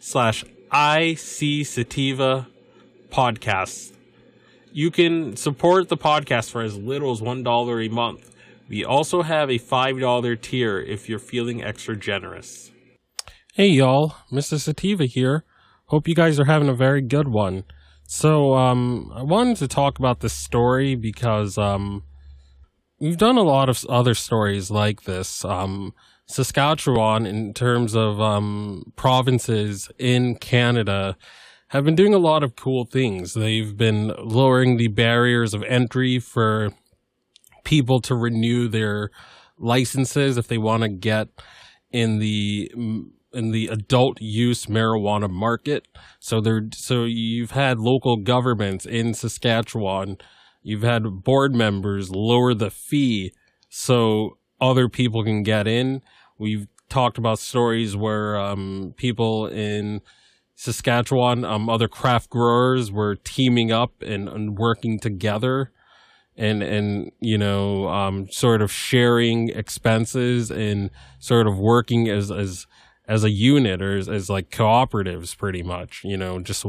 slash IC Sativa podcast. You can support the podcast for as little as $1 a month. We also have a $5 tier if you're feeling extra generous. Hey y'all, Mr. Sativa here. Hope you guys are having a very good one. So, um, I wanted to talk about this story because, um, we've done a lot of other stories like this. Um, Saskatchewan, in terms of um, provinces in Canada, have been doing a lot of cool things. They've been lowering the barriers of entry for people to renew their licenses if they want to get in the in the adult use marijuana market. So there, so you've had local governments in Saskatchewan, you've had board members lower the fee so other people can get in. We've talked about stories where um, people in Saskatchewan, um, other craft growers were teaming up and, and working together and, and, you know, um, sort of sharing expenses and sort of working as, as, as a unit or as, as like cooperatives pretty much, you know, just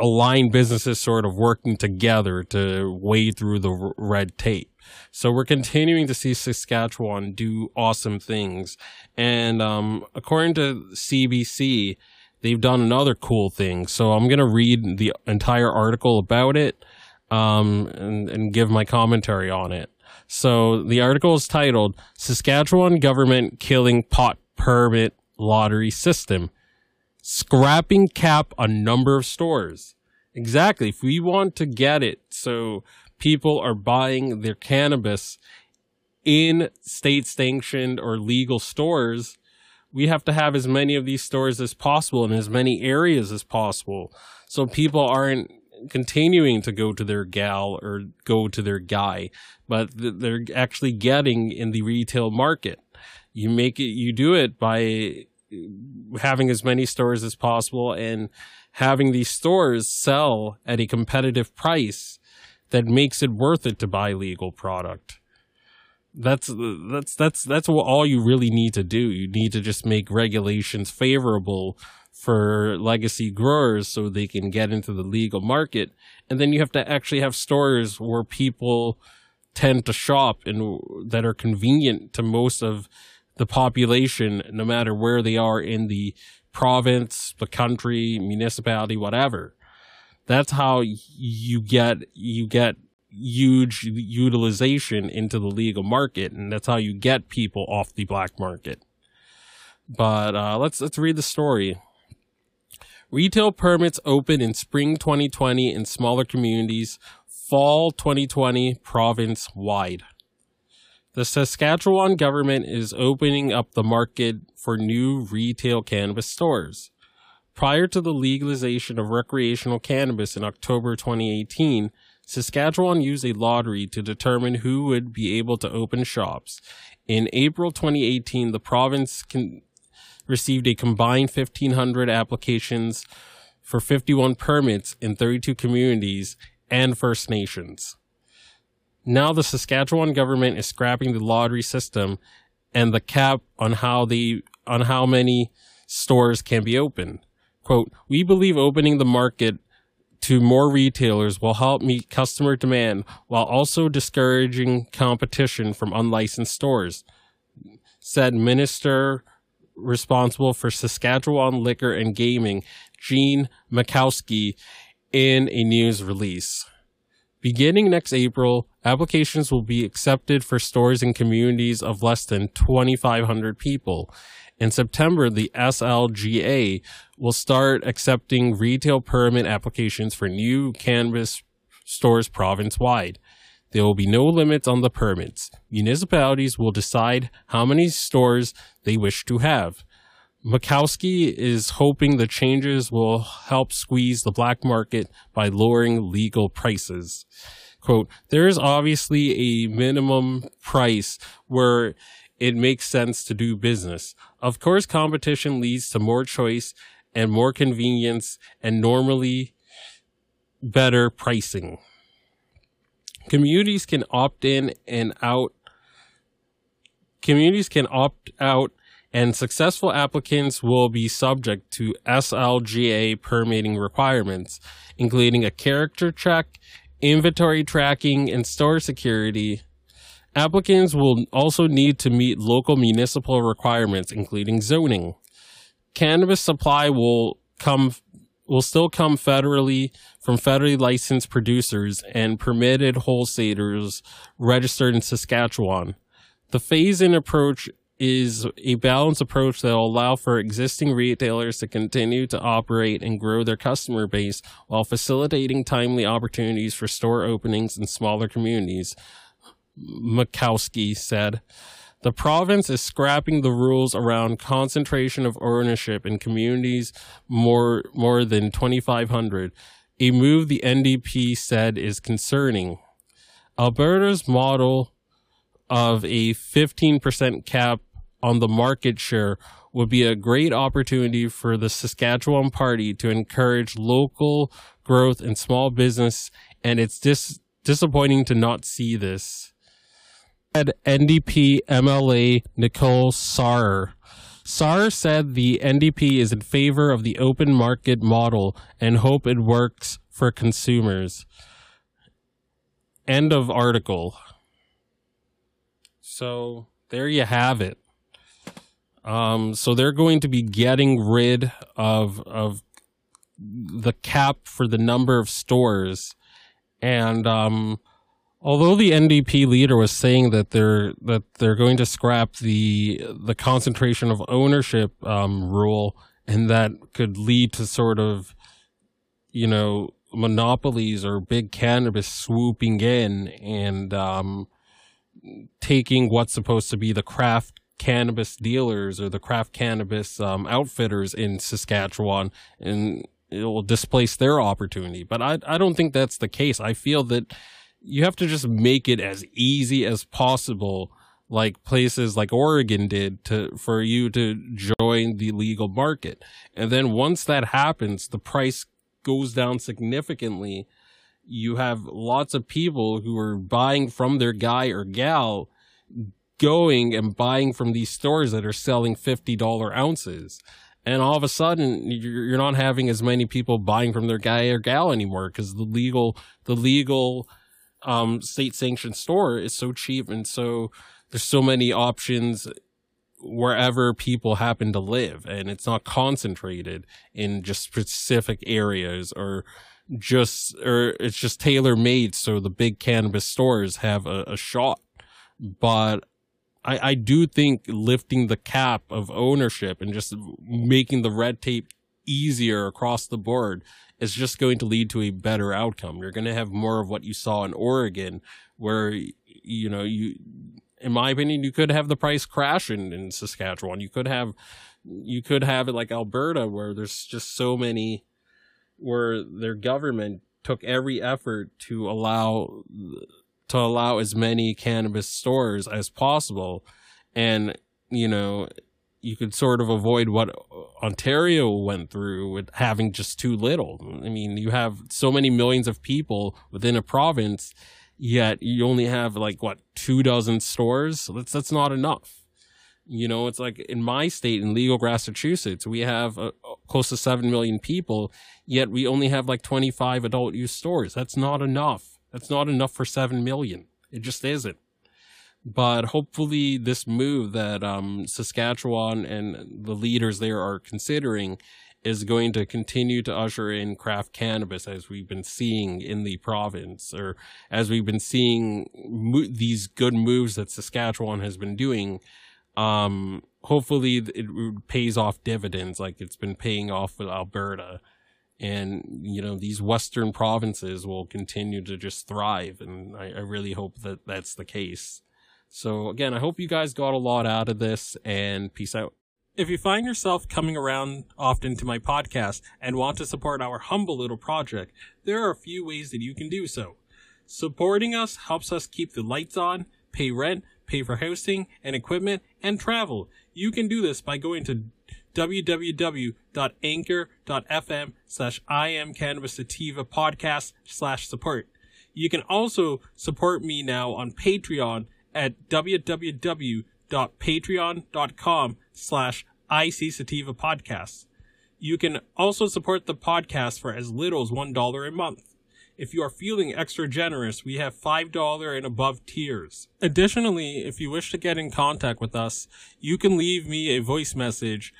align businesses sort of working together to wade through the red tape. So we're continuing to see Saskatchewan do awesome things. And um, according to CBC, they've done another cool thing. So I'm going to read the entire article about it um, and, and give my commentary on it. So the article is titled Saskatchewan Government Killing Pot Permit Lottery System. Scrapping cap a number of stores. Exactly. If we want to get it so people are buying their cannabis in state sanctioned or legal stores, we have to have as many of these stores as possible in as many areas as possible. So people aren't continuing to go to their gal or go to their guy, but they're actually getting in the retail market. You make it, you do it by having as many stores as possible and having these stores sell at a competitive price that makes it worth it to buy legal product. That's that's that's that's all you really need to do. You need to just make regulations favorable for legacy growers so they can get into the legal market. And then you have to actually have stores where people tend to shop and that are convenient to most of the population, no matter where they are in the province, the country, municipality, whatever. That's how you get you get huge utilization into the legal market, and that's how you get people off the black market. But uh, let's let's read the story. Retail permits open in spring 2020 in smaller communities, fall 2020 province wide. The Saskatchewan government is opening up the market for new retail cannabis stores. Prior to the legalization of recreational cannabis in October 2018, Saskatchewan used a lottery to determine who would be able to open shops. In April 2018, the province received a combined 1,500 applications for 51 permits in 32 communities and First Nations. Now the Saskatchewan government is scrapping the lottery system and the cap on how the on how many stores can be open. Quote, we believe opening the market to more retailers will help meet customer demand while also discouraging competition from unlicensed stores, said Minister responsible for Saskatchewan Liquor and Gaming, Gene Makowsky, in a news release. Beginning next April, applications will be accepted for stores in communities of less than 2,500 people. In September, the SLGA will start accepting retail permit applications for new cannabis stores province wide. There will be no limits on the permits. Municipalities will decide how many stores they wish to have. Makowsky is hoping the changes will help squeeze the black market by lowering legal prices. Quote, there is obviously a minimum price where it makes sense to do business. Of course, competition leads to more choice and more convenience and normally better pricing. Communities can opt in and out. Communities can opt out and successful applicants will be subject to SLGA permitting requirements, including a character check, inventory tracking, and store security. Applicants will also need to meet local municipal requirements, including zoning. Cannabis supply will come will still come federally from federally licensed producers and permitted wholesalers registered in Saskatchewan. The phase in approach is a balanced approach that will allow for existing retailers to continue to operate and grow their customer base while facilitating timely opportunities for store openings in smaller communities. Makowsky said. The province is scrapping the rules around concentration of ownership in communities more more than 2500 a move the NDP said is concerning. Alberta's model of a 15% cap on the market share would be a great opportunity for the Saskatchewan Party to encourage local growth and small business, and it's dis- disappointing to not see this. NDP MLA Nicole Sarr. Sarr said the NDP is in favor of the open market model and hope it works for consumers. End of article. So there you have it. Um, so they're going to be getting rid of of the cap for the number of stores, and um, although the NDP leader was saying that they're that they're going to scrap the the concentration of ownership um, rule, and that could lead to sort of, you know, monopolies or big cannabis swooping in and um, taking what's supposed to be the craft cannabis dealers or the craft cannabis um, outfitters in Saskatchewan and it will displace their opportunity. But I, I don't think that's the case. I feel that you have to just make it as easy as possible, like places like Oregon did to, for you to join the legal market. And then once that happens, the price goes down significantly. You have lots of people who are buying from their guy or gal going and buying from these stores that are selling $50 ounces. And all of a sudden, you're not having as many people buying from their guy or gal anymore because the legal, the legal, um, state sanctioned store is so cheap. And so there's so many options wherever people happen to live and it's not concentrated in just specific areas or just, or it's just tailor made. So the big cannabis stores have a, a shot. But I, I do think lifting the cap of ownership and just making the red tape easier across the board is just going to lead to a better outcome. You're going to have more of what you saw in Oregon, where, you know, you, in my opinion, you could have the price crash in, in Saskatchewan. You could have, you could have it like Alberta, where there's just so many, where their government took every effort to allow to allow as many cannabis stores as possible. And, you know, you could sort of avoid what Ontario went through with having just too little. I mean, you have so many millions of people within a province, yet you only have like what two dozen stores. That's that's not enough. You know, it's like in my state, in legal Massachusetts, we have uh, close to 7 million people, yet we only have like 25 adult use stores. That's not enough. That's not enough for 7 million. It just isn't. But hopefully, this move that um, Saskatchewan and the leaders there are considering is going to continue to usher in craft cannabis as we've been seeing in the province, or as we've been seeing mo- these good moves that Saskatchewan has been doing um, hopefully it pays off dividends like it's been paying off with Alberta. And, you know, these Western provinces will continue to just thrive. And I, I really hope that that's the case. So again, I hope you guys got a lot out of this and peace out. If you find yourself coming around often to my podcast and want to support our humble little project, there are a few ways that you can do so. Supporting us helps us keep the lights on, pay rent, pay for hosting and equipment and travel. You can do this by going to www.anchor.fm slash I am cannabis sativa podcast slash support. You can also support me now on Patreon at www.patreon.com slash IC Sativa. You can also support the podcast for as little as $1 a month. If you are feeling extra generous, we have $5 and above tiers. Additionally, if you wish to get in contact with us, you can leave me a voice message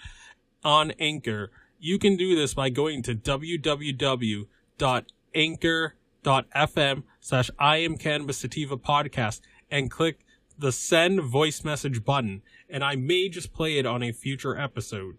on Anchor. You can do this by going to www.anchor.fm slash I am cannabis sativa podcast and click the send voice message button and I may just play it on a future episode.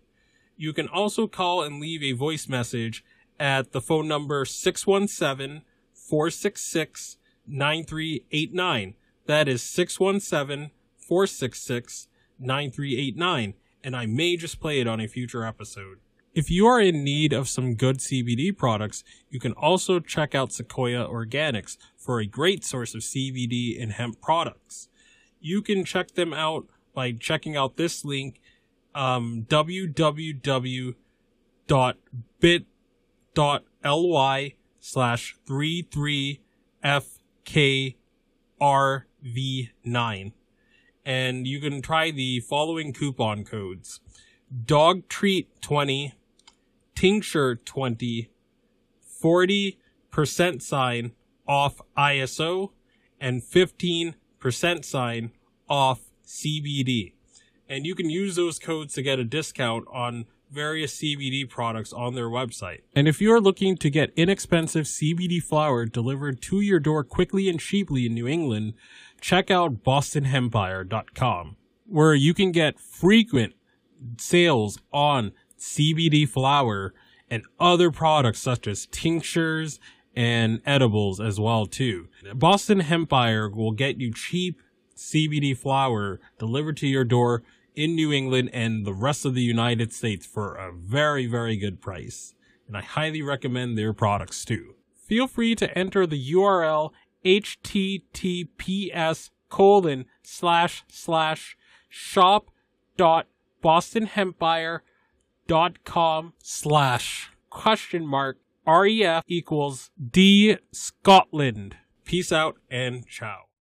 You can also call and leave a voice message at the phone number 617 466 9389. That is 617 466 9389, and I may just play it on a future episode. If you are in need of some good CBD products, you can also check out Sequoia Organics for a great source of CBD and hemp products. You can check them out by checking out this link um, www.bit.ly slash 33FKRV9. And you can try the following coupon codes. Dog treat 20, tincture 20, 40% sign off ISO, and 15% sign off CBD. And you can use those codes to get a discount on various CBD products on their website. And if you are looking to get inexpensive CBD flower delivered to your door quickly and cheaply in New England, check out bostonhempire.com, where you can get frequent sales on CBD flower and other products such as tinctures and edibles as well too. Boston Hempire will get you cheap CBD flower delivered to your door in New England and the rest of the United States for a very, very good price. And I highly recommend their products too. Feel free to enter the URL https colon slash slash shop dot dot com slash question mark ref equals d scotland. Peace out and ciao